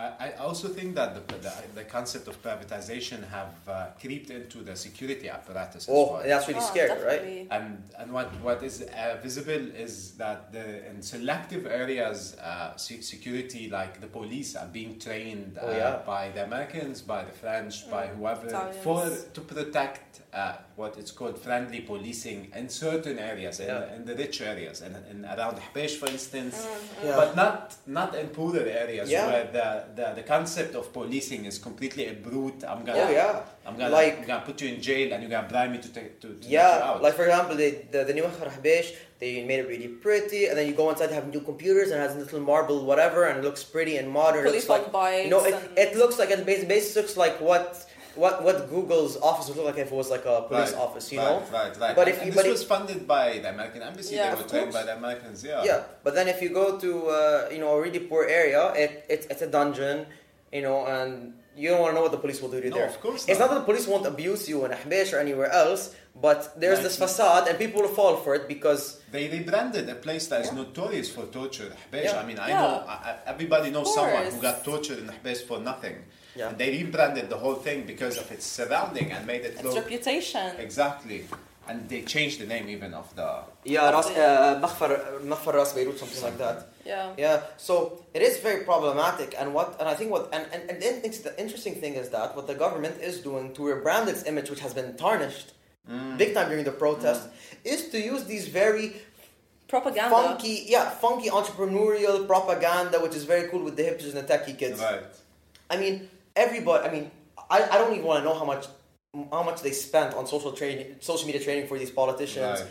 I, I also think that the, the, the concept of privatization have uh, creeped into the security apparatus. as Oh, well. that's really Oh, scary, right? And and what what is uh, visible is that the in selective areas, uh, security like the police are being trained uh, Oh, yeah. by the Americans, by the French, by whoever Italians. for to protect uh, what it's called friendly policing in certain areas, in, Yeah. in the rich areas, and in, around Hbesh, for instance, Yeah. but not not in poorer areas Yeah. where the, the, the concept of policing is completely a brute. I'm gonna Oh yeah. I'm gonna Like- I'm gonna put you in jail and you're gonna bribe me to take to, to take you Yeah, out. like for example, the the, the new Harahbesh, they made it really pretty, and then you go inside, they have new computers, and it has a little marble whatever, and it looks pretty and modern. It Police looks like on you know, it, it looks like it bas- basically looks like what what what Google's office would look like if it was like a police Right, office, you right, know. Right, right. But and, if and this but was if- funded by the American embassy. Yeah, they were trained by the Americans. Yeah. Yeah, but then if you go to uh, you know a really poor area, it, it it's a dungeon, you know, and you don't want to know what the police will do to you No, there. of course not. It's not. not that the police won't abuse you in Ahbesh or anywhere else, but there's Like- this facade, and people will fall for it because They rebranded a place that is Yeah. notorious for torture, Hbesh. Yeah. I mean, I Yeah. know I, I- everybody knows someone who got tortured in Hbesh for nothing. Yeah. And they rebranded the whole thing because of its surrounding and made it its look reputation. Exactly. And they changed the name even of the yeah, Ras, uh, Maghfar, Ras Beirut, something, like that. Yeah. Yeah. So it is very problematic, and what, and I think what, and and, and the interesting thing is that what the government is doing to rebrand its image, which has been tarnished mm. big time during the protest, mm. is to use these very propaganda. Funky, yeah, funky entrepreneurial propaganda, which is very cool with the hipsters and the techie kids. Right. I mean, everybody. I mean, I, I don't even want to know how much how much they spent on social training, social media training for these politicians. Right.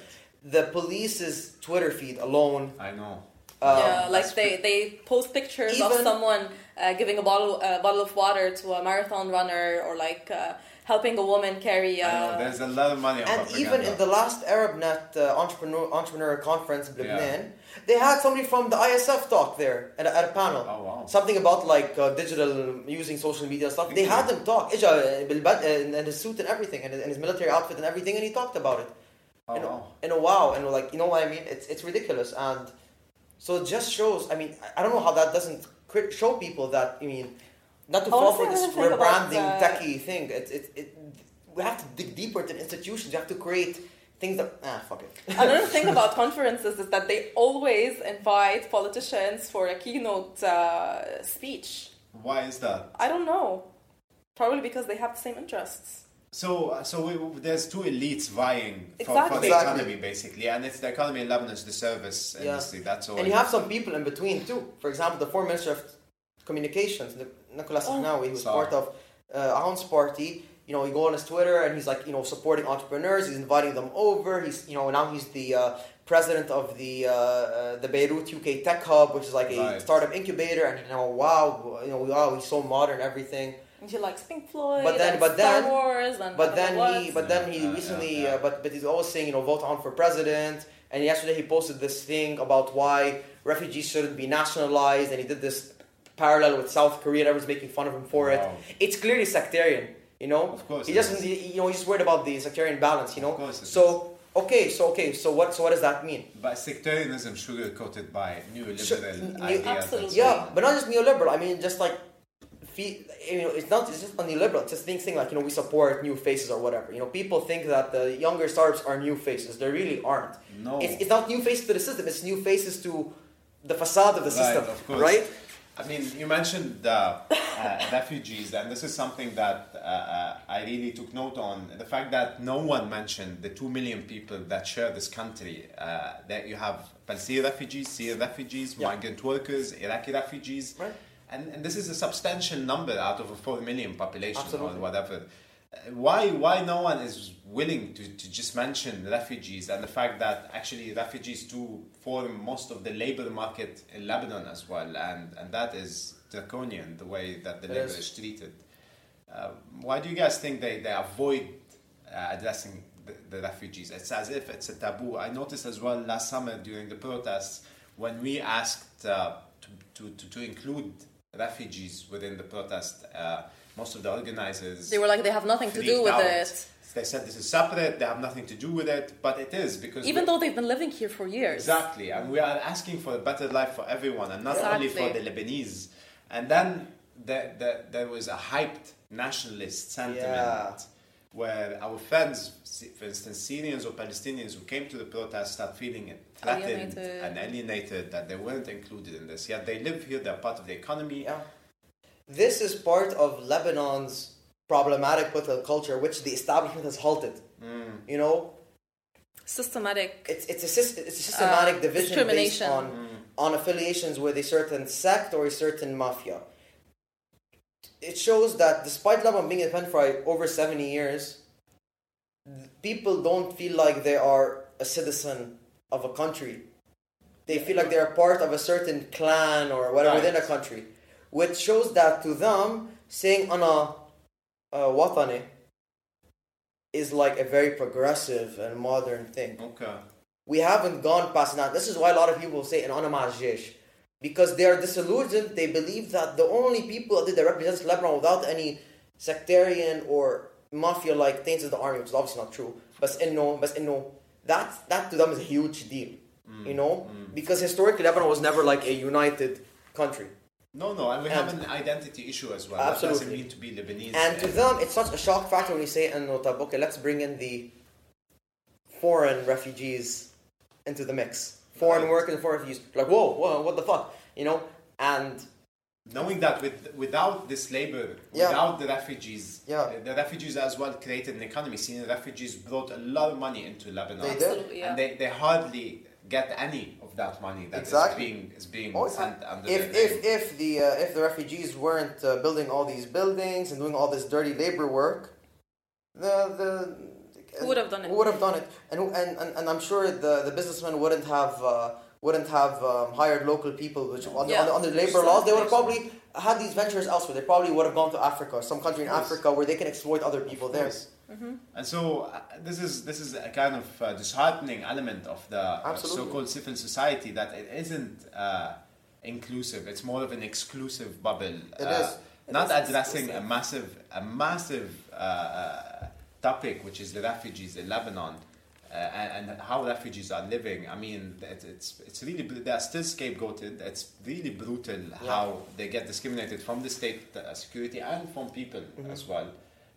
The police's Twitter feed alone. I know. Um, yeah, like they, they post pictures of someone uh, giving a bottle a bottle of water to a marathon runner or like uh, helping a woman carry. Uh, I know. There's a lot of money And propaganda. even in the last ArabNet uh, entrepreneur entrepreneur conference in Yeah. They had somebody from the ISF talk there at a, at a panel. Oh, wow. Something about like uh, digital, using social media and stuff. They yeah. had him talk. Uh, and his suit and everything, and, his military outfit and everything, and he talked about it. Oh, and, wow. and wow, and like, you know what I mean? It's, it's ridiculous. And so it just shows, I mean, I don't know how that doesn't show people that, I mean, not to fall for this rebranding, techie thing. It, it, it, we have to dig deeper than institutions. You have to create things that ah fuck it. Another thing about conferences is that they always invite politicians for a keynote uh, speech. Why is that? I don't know. Probably because they have the same interests. So, so we, there's two elites vying for, for the Exactly. economy, basically, and it's the economy in Lebanon is the service Yeah. industry. That's all. And you have some people in between too. For example, the former minister of communications, Nic- Nicolas Oh. Ahnawi, who's Sorry. part of uh, Aoun's party. You know, you go on his Twitter and he's like, you know, supporting entrepreneurs. He's inviting them over. He's, you know, now he's the uh, president of the uh, uh, the Beirut UK Tech Hub, which is like a Right. startup incubator. And you know, wow, you know, wow, he's so modern, everything. And he likes Pink Floyd, But then- and but Star then- Wars, and But then he, what. but then he Yeah, yeah, recently, yeah. Uh, but but he's always saying, you know, vote on for president. And yesterday he posted this thing about why refugees shouldn't be nationalized, and he did this parallel with South Korea. and Everyone's making fun of him for it. It's clearly sectarian, you know. Of course he just He, you know, he's worried about the sectarian balance, you know. Of course so okay, so okay, so what? So what does that mean? But sectarianism sugar coated by neoliberal Sure, new- ideas. absolutely. Yeah, but not just neoliberal. I mean, just like, fe- you know, it's not it's just not neoliberal. It's just things thing like you know we support new faces or whatever. You know, people think that the younger startups are new faces. They really aren't. No. It's, it's not new faces to the system. It's new faces to the facade of the Right, system, of course. right? I mean, you mentioned uh, uh, refugees, and this is something that uh, uh, I really took note on. The fact that no one mentioned the two million people that share this country. Uh, that you have Palestinian refugees, Syrian refugees, Yeah. migrant workers, Iraqi refugees, Right. and, and this is a substantial number out of a four million population Absolutely. or whatever. Why why no one is willing to, to just mention refugees and the fact that actually refugees do form most of the labor market in Lebanon as well and, and that is draconian the way that the It labor is. is treated. Uh, why do you guys think they, they avoid uh, addressing the, the refugees? It's as if it's a taboo. I noticed as well last summer during the protests when we asked uh, to, to, to, to include refugees within the protest, uh, most of the organizers They were like, they have nothing to do with out. it. They said this is separate, they have nothing to do with it, but it is because Even though they've been living here for years. Exactly, and we are asking for a better life for everyone, and not only for the Lebanese. And then there was a hyped nationalist sentiment Yeah. where our friends, for instance, Syrians or Palestinians who came to the protest start feeling threatened Alienated. and alienated that they weren't included in this. Yet they live here, they're part of the economy. Yeah. This is part of Lebanon's problematic political culture, which the establishment has halted. Mm. You know, Systematic. it's it's a, sys- it's a systematic Uh, division based discrimination. on on affiliations with a certain sect or a certain mafia. It shows that despite Lebanon being independent for like, over seventy years, people don't feel like they are a citizen of a country. They feel like they're part of a certain clan or whatever Right. within a country, which shows that to them saying "ana uh, watani" is like a very progressive and modern thing Okay. we haven't gone past that. This is why a lot of people say in Anamaz Jesh. Because they are disillusioned, they believe that the only people that represent Lebanon without any sectarian or mafia like things is the army, which is obviously not true. But no, but no, that that to them is a huge deal. You know? Because historically Lebanon was never like a united country. No, no, and we And- have an identity issue as well. That doesn't Absolutely. mean to be Lebanese. And to them, it's such a shock factor when you say, "And okay, let's bring in the foreign refugees into the mix. Foreign Right. workers and foreign refugees. Like, whoa, whoa, what the fuck? You know? And knowing that with, without this labor, Yeah. without the refugees, Yeah. uh, the refugees as well created an economy. Seeing refugees brought a lot of money into Lebanon, They did. Absolutely, yeah. and they, they hardly get any of that money that is Exactly. being is being Oh, sent under if, their if, if, the, uh, if the refugees weren't uh, building all these buildings and doing all this dirty labor work, the, the Who would have done it? Who would have done it? And, who- and, and, and I'm sure the, the businessmen wouldn't have uh, wouldn't have um, hired local people, which on Yeah. under, under labor laws, they would have probably had these ventures elsewhere. They probably would have gone to Africa, some country in Of course. Africa where they can exploit other people Of there. Course. And so uh, this is this is a kind of uh, disheartening element of the uh, so-called civil society that it isn't uh, inclusive. It's more of an exclusive bubble. It uh, is. It not is addressing a massive a massive uh, topic, which is the refugees in Lebanon. Uh, and, and how refugees are living. I mean, it, it's it's really they are still scapegoated. It's really brutal how they get discriminated from the state uh, security and from people Mm-hmm. as well.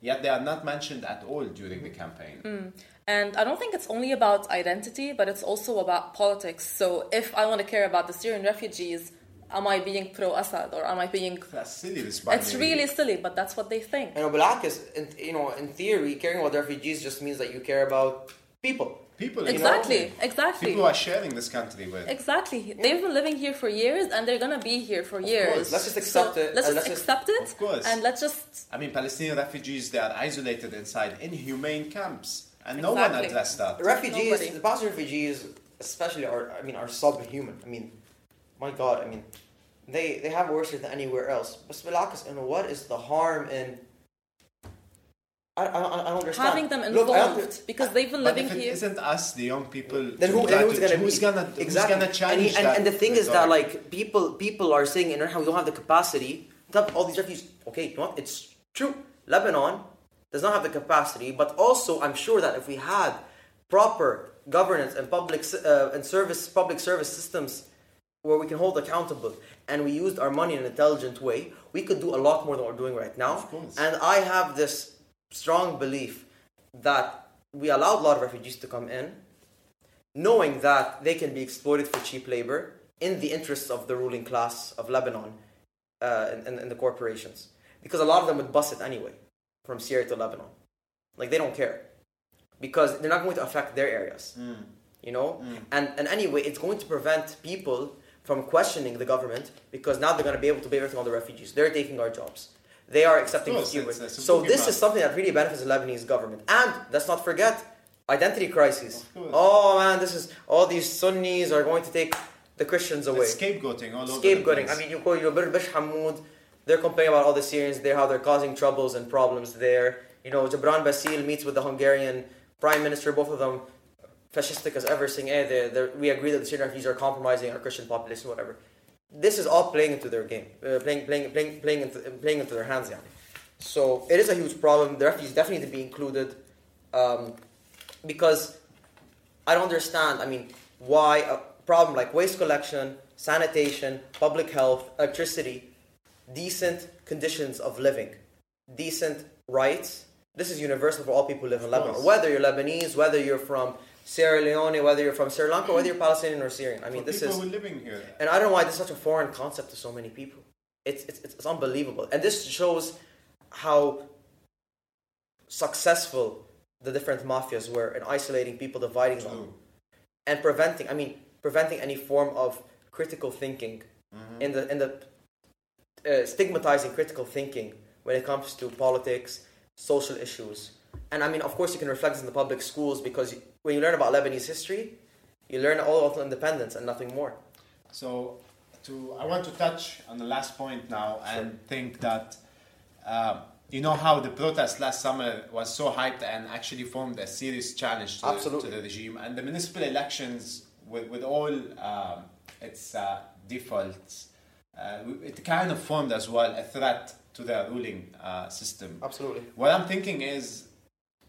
Yet they are not mentioned at all during the campaign. Mm. And I don't think it's only about identity, but it's also about politics. So if I want to care about the Syrian refugees, am I being pro Assad or am I being. That's silly. This It's really silly, but that's what they think. you And Obalakis, in, you know, in theory, caring about refugees just means that you care about people. People. you know, Exactly, exactly. People are sharing this country with. Exactly. They've been living here for years and they're gonna be here for years. course. Let's just accept So it, Let's uh, just let's just- accept it. Of course. And let's just. I mean, Palestinian refugees they are isolated inside inhumane camps, and no one addressed that. Refugees, Nobody. the Palestinian refugees, especially, are I mean, are subhuman. I mean, my God, I mean, they they have worse than anywhere else. But Spilakis, and what is the harm in? I, I, I don't understand. Having them Look, I don't- involved because they've been living if it here. isn't us, the young people, then who, try then who's gonna who's gonna exactly who's gonna challenge and, he- and, that and the thing is that like people people are saying in Iran we don't have the capacity to have all these refugees. Okay, you know what? It's true. Lebanon does not have the capacity, but also I'm sure that if we had proper governance and public uh, and service public service systems where we can hold accountable and we used our money in an intelligent way, we could do a lot more than we're doing right now. Of course. And I have this strong belief that we allowed a lot of refugees to come in, knowing that they can be exploited for cheap labor in the interests of the ruling class of Lebanon uh, and, and, and the corporations. Because a lot of them would bus it anyway from Syria to Lebanon. Like they don't care. Because they're not going to affect their areas. You know? And, and anyway, it's going to prevent people from questioning the government because now they're going to be able to pay everything on the refugees. They're taking our jobs. They are accepting oh, course, Cuba. it's- it's So this is something that really benefits the Lebanese government. And let's not forget identity crises. Oh man, this is all these Sunnis are going to take the Christians away. It's scapegoating all over. the Scapegoating. I mean, you go, you Bourj Hammoud, they're complaining about all the Syrians there, how they're causing troubles and problems there. You know, Gebran Bassil meets with the Hungarian prime minister, both of them fascistic as ever, saying, eh, hey, they're, they're, we agree that the Syrian refugees are compromising our Christian population, whatever. This is all playing into their game, uh, playing, playing, playing, playing, into, playing into their hands. Yeah. So it is a huge problem. The refugees definitely need to be included um, because I don't understand. I mean, why a problem like waste collection, sanitation, public health, electricity decent conditions of living, decent rights. This is universal for all people who live in Lebanon, whether you're Lebanese, whether you're from Sierra Leone, whether you're from Sri Lanka, whether you're Palestinian or Syrian. I mean, For this is living here. and I don't know why this is such a foreign concept to so many people. It's, it's, it's unbelievable. And this shows how successful the different mafias were in isolating people, dividing them, and preventing, I mean, preventing any form of critical thinking Mm-hmm. in the, in the uh, stigmatizing critical thinking when it comes to politics, social issues. And I mean, of course, you can reflect this in the public schools because you, when you learn about Lebanese history, you learn all about independence and nothing more. So, to I want to touch on the last point now and think that um, you know how the protest last summer was so hyped and actually formed a serious challenge to, Absolutely. to the regime, and the municipal elections with, with all um, its uh, defaults, uh, it kind of formed as well a threat to the ruling uh, system. Absolutely. What I'm thinking is,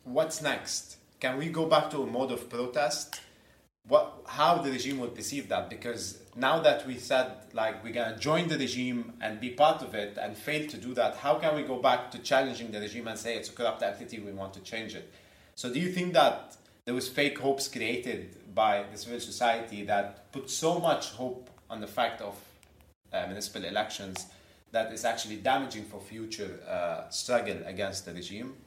what's next? Can we go back to a mode of protest? What, how the regime will perceive that? Because now that we said like we're gonna join the regime and be part of it, and fail to do that, how can we go back to challenging the regime and say it's a corrupt entity, we want to change it? So, do you think that there was fake hopes created by the civil society that put so much hope on the fact of uh, municipal elections that is actually damaging for future uh, struggle against the regime?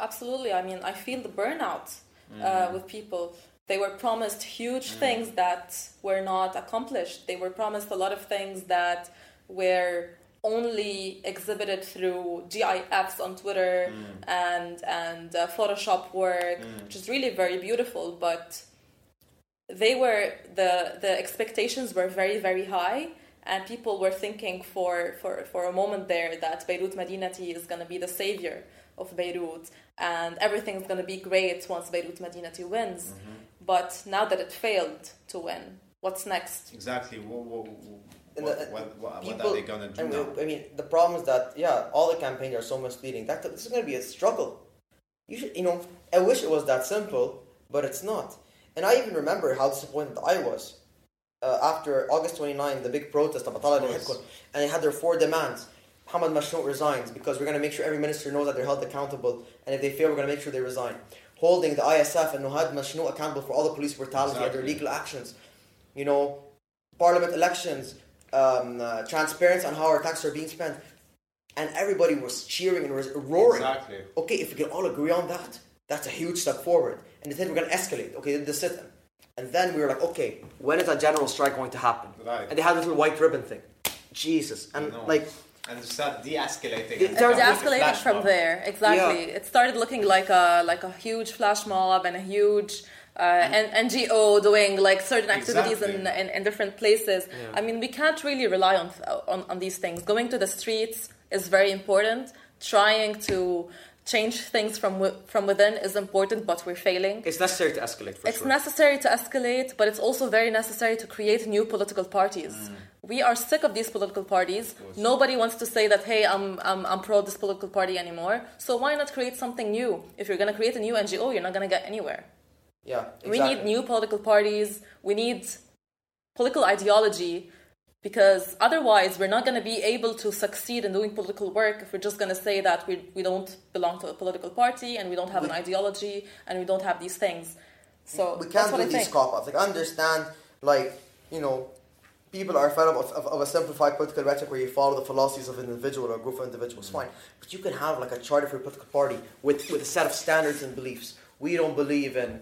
Absolutely. I mean, I feel the burnout Mm. uh, with people. They were promised huge things that were not accomplished. They were promised a lot of things that were only exhibited through GIFs on Twitter and and uh, Photoshop work, which is really very beautiful. But they were the the expectations were very very high, and people were thinking for for for a moment there that Beirut Madinati is going to be the savior of Beirut and everything's going to be great once Beirut Madinati wins. Mm-hmm. But now that it failed to win, what's next? Exactly. What, what, And what, the- what, what, people, what are they gonna do I mean, now? I mean, the problem is that yeah, all the campaigns are so misleading. That this is going to be a struggle. You should, you know, I wish it was that simple, but it's not. And I even remember how disappointed I was uh, after August 29, the big protest of Atala Of course. And they had their four demands. Hamad Machnouk resigns because we're going to make sure every minister knows that they're held accountable, and if they fail, we're going to make sure they resign. Holding the ISF and Nuhad Machnouk accountable for all the police brutality and their Exactly. legal actions. You know, parliament elections, um, uh, transparency on how our taxes are being spent, and everybody was cheering and was roaring. Exactly. Okay, if we can all agree on that, that's a huge step forward. And then we're going to escalate. Okay, the sit-in. And then we were like, okay, when is a general strike going to happen? Right. And they had this little white ribbon thing. Jesus. And No. like, And start de-escalating. It and started become It like a escalated from mob. there. Exactly. Yeah. It started looking like a like a huge flash mob and a huge uh, N- NGO doing like certain activities in, Exactly. in, in different places. I mean, we can't really rely on, on on these things. Going to the streets is very important. Trying to change things from from within is important, but we're failing. it's necessary to escalate for It's sure. necessary to escalate, but it's also very necessary to create new political parties. Mm. We are sick of these political parties. Nobody wants to say that, hey, I'm, I'm, I'm pro this political party anymore. So why not create something new? If you're going to create a new NGO, you're not going to get anywhere. yeah, exactly. We need new political parties. We need political ideology because otherwise we're not going to be able to succeed in doing political work if we're just going to say that we, we don't belong to a political party and we don't have an ideology and we don't have these things. So we can't what do I these think. cop outs. Like, I understand, like, you know, people are fed up of, of, of a simplified political rhetoric where you follow the philosophies of an individual or a group of individuals. Mm. Fine. But you can have, like, a charter for a political party with, with a set of standards and beliefs. We don't believe in,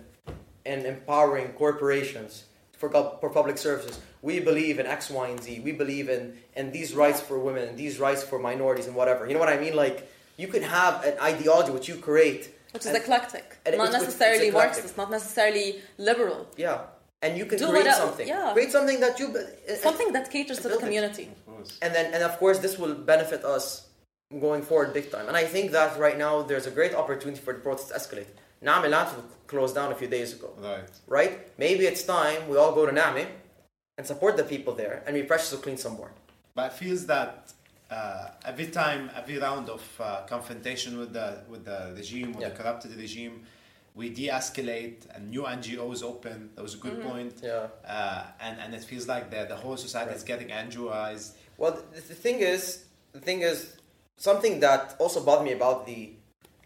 in empowering corporations for, for public services. We believe in X, Y, and Z. We believe in, in these rights for women and these rights for minorities and whatever. You know what I mean? Like, you can have an ideology which you create. Which is eclectic, not it's- it's necessarily eclectic. Marxist, not necessarily liberal. Yeah. And you can Do create what el- something. yeah. Create something that you. uh, Something that caters to the community. And then, and of course, this will benefit us going forward big time. And I think that right now there's a great opportunity for the protest to escalate. Naameh Landfill closed down a few days ago, Right. right? Maybe it's time we all go to Naameh and support the people there and be precious to clean some more. But it feels that uh, every time, every round of uh, confrontation with the with the regime, with Yeah. the corrupted regime, we de-escalate and new NGOs open. That was a good point. Yeah. Uh, and and it feels like the the whole society is getting NGOized. Well, the, the thing is, the thing is something that also bothered me about the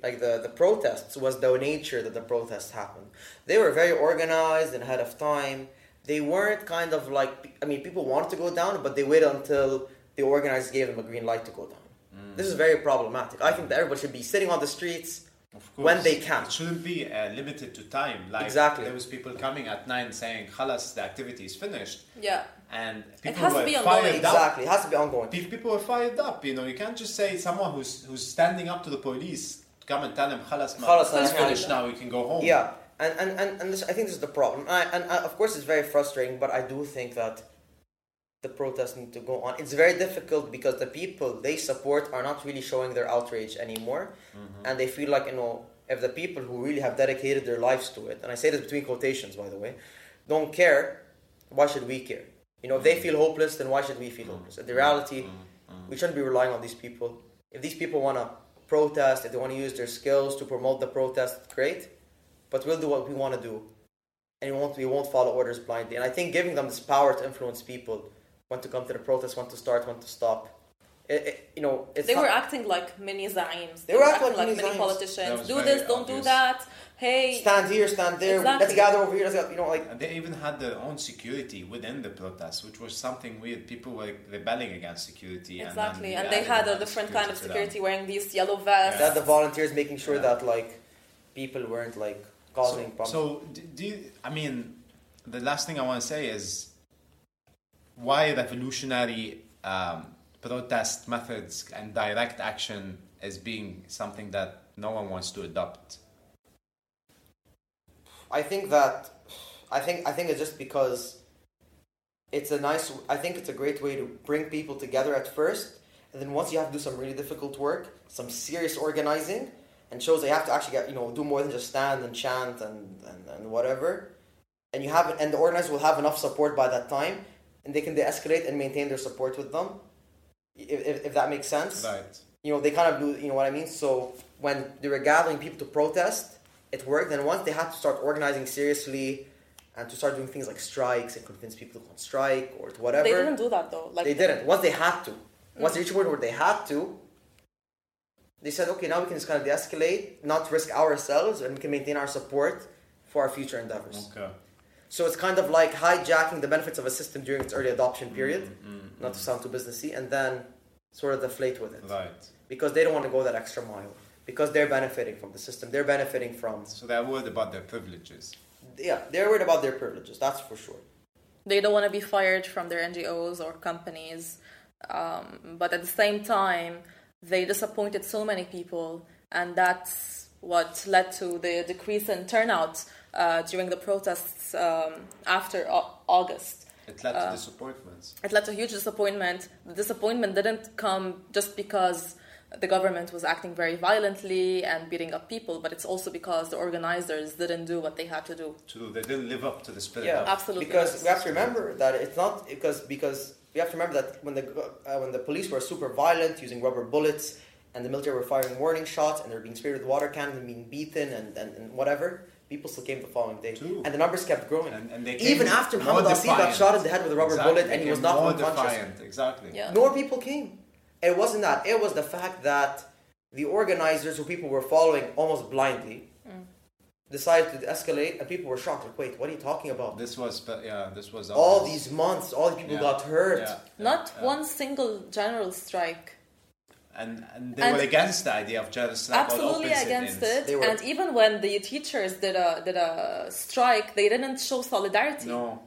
like the, the protests was the nature that the protests happened. They were very organized and ahead of time. They weren't kind of like I mean people wanted to go down, but they waited until the organizers gave them a green light to go down. Mm. This is very problematic. I think that everybody should be sitting on the streets Of when they can. It shouldn't be uh, limited to time. Like Exactly. there was people coming at nine saying, "Khalas, the activity is finished," Yeah. and people has to were be ongoing. fired up. Exactly, it has to be ongoing. Pe- People were fired up. You know, you can't just say someone who's who's standing up to the police to come and tell them, "Khalas, man, Khalas, it's finished now. You can go home." Yeah, and and and, and this, I think this is the problem. I, and I, of course, it's very frustrating, but I do think that the protests need to go on. It's very difficult because the people they support are not really showing their outrage anymore, mm-hmm. and they feel like you know if the people who really have dedicated their lives to it, and I say this between quotations, by the way, don't care, why should we care? You know, if they mm-hmm. feel hopeless, then why should we feel mm-hmm. hopeless? In the reality, we shouldn't be relying on these people. If these people want to protest, if they want to use their skills to promote the protest, great. But we'll do what we want to do, and we won't we won't follow orders blindly. And I think giving them this power to influence people, when to come to the protest, when to start, when to stop, it, it, you know, it's They not- were acting like mini zaims. They were acting acting like like mini many politicians. Do very this, don't do that. Hey, stand here, stand there. Let's gather over here. Let's gather, you know, like And they even had their own security within the protests, which was something weird. People were rebelling against security. exactly. And, And, then they added had a different kind of security wearing these yellow vests. that the volunteers making sure Yeah. that like people weren't like causing So, problems. so d- do you, I mean, the last thing I want to say is why revolutionary um, protest methods and direct action as being something that no one wants to adopt. I think that I think I think it's just because it's a nice I think it's a great way to bring people together at first and then once you have to do some really difficult work, some serious organizing and shows that you have to actually get you know do more than just stand and chant and, and, and whatever and you have and the organizers will have enough support by that time and they can de-escalate and maintain their support with them if, if, if that makes sense Right. you know, they kind of do, you know what I mean? So when they were gathering people to protest, it worked. And once they had to start organizing seriously and to start doing things like strikes and convince people to go on strike or to whatever, They didn't do that though. Like they didn't. Once they had to, mm. once they reached a point where they had to, they said, okay, now we can just kind of de-escalate, not risk ourselves, and we can maintain our support for our future endeavors. Okay. So it's kind of like hijacking the benefits of a system during its early adoption period, Mm, not to sound too businessy, and then sort of deflate with it. Right. because they don't want to go that extra mile. Because they're benefiting from the system. They're benefiting from So they're worried about their privileges. yeah they're worried about their privileges that's for sure. They don't want to be fired from their NGOs or companies, um, but at the same time, they disappointed so many people, and that's what led to the decrease in turnout uh, during the protests um, after au- August. It led to Uh, disappointments. It led to huge disappointment. The disappointment didn't come just because the government was acting very violently and beating up people, but it's also because the organizers didn't do what they had to do. True, they didn't live up to the spirit. yeah Absolutely. because we have to remember that it's not because because we have to remember that when the uh, when the police were super violent using rubber bullets and the military were firing warning shots and they were being sprayed with water cannons and being beaten and, and, and whatever people still came the following day True. and the numbers kept growing And, and they even after more Muhammad Asif got shot in the head with a rubber Exactly, bullet and he was not knocked more unconscious defiant. Exactly. Yeah. more people came. It wasn't that. It was the fact that the organizers, who people were following almost blindly, mm. decided to escalate, and people were shocked. Like, wait, what are you talking about? This was, but yeah, this was all these months, all these people Yeah. got hurt. Yeah, yeah, Not yeah. one single general strike. And, and they And- were against the idea of general strike Absolutely against sit-ins. it. Were- And even when the teachers did a did a strike, they didn't show solidarity. No.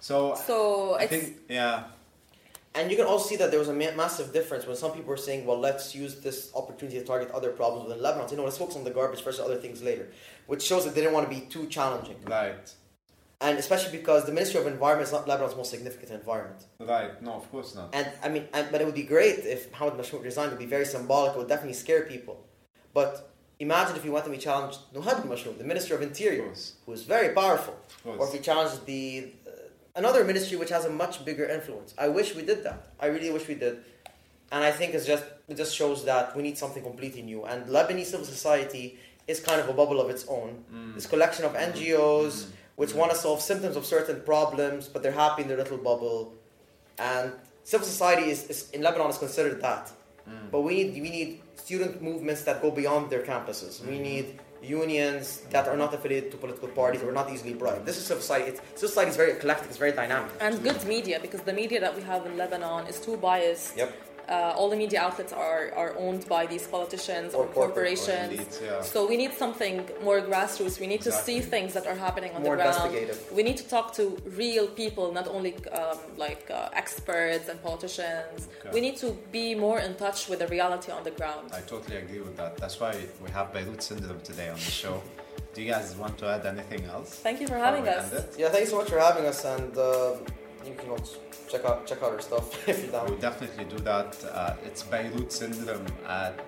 So, So I it's think, yeah, And you can also see that there was a ma- massive difference when some people were saying, well, let's use this opportunity to target other problems within Lebanon. So, you know, let's focus on the garbage versus other things later, which shows that they didn't want to be too challenging. right, And especially because the Ministry of Environment is not Lebanon's most significant environment. right. No, of course not. And I mean, and, but it would be great if Mohammed Machnouk resigned. It would be very symbolic. It would definitely scare people. But imagine if we went and we challenged Mohammed Machnouk, the Minister of Of Interior, course. who is very powerful, Of or if we challenged the uh, another ministry which has a much bigger influence. I wish we did that. I really wish we did. And I think it's just it just shows that we need something completely new. And Lebanese civil society is kind of a bubble of its own. Mm. This collection of mm-hmm. NGOs mm-hmm. Which want to solve symptoms of certain problems, but they're happy in their little bubble. And civil society is, is in Lebanon is considered that. Mm. But we need we need student movements that go beyond their campuses. We Mm-hmm. need unions that are not affiliated to political parties or not easily bribed. This is civil society. It's, civil society is very eclectic. It's very dynamic. And good media, because the media that we have in Lebanon is too biased. Yep. Uh, all the media outlets are, are owned by these politicians Or or, corporate or corporations. elites, yeah. So we need something more grassroots. We need to see things that are happening on More the ground. We need to talk to real people, not only um, like uh, experts and politicians. Okay. We need to be more in touch with the reality on the ground. I totally agree with that. That's why we have Beirut Syndrome today on the show. Do you guys want to add anything else? Thank you for having us. Yeah, thank you so much for having us, and uh, you can also check out check out our stuff if you're down. We'll definitely do that. Uh, it's Beirut Syndrome at.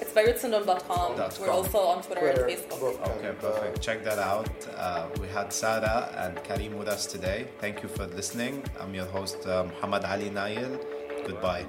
It's beirutsyndrome.com. Dot We're com. also on Twitter, Twitter, and Facebook. book, Okay, and, uh, perfect. Check that out. Uh, we had Sarah and Kareem with us today. Thank you for listening. I'm your host, uh, Mohamad-Ali Nayel. Goodbye.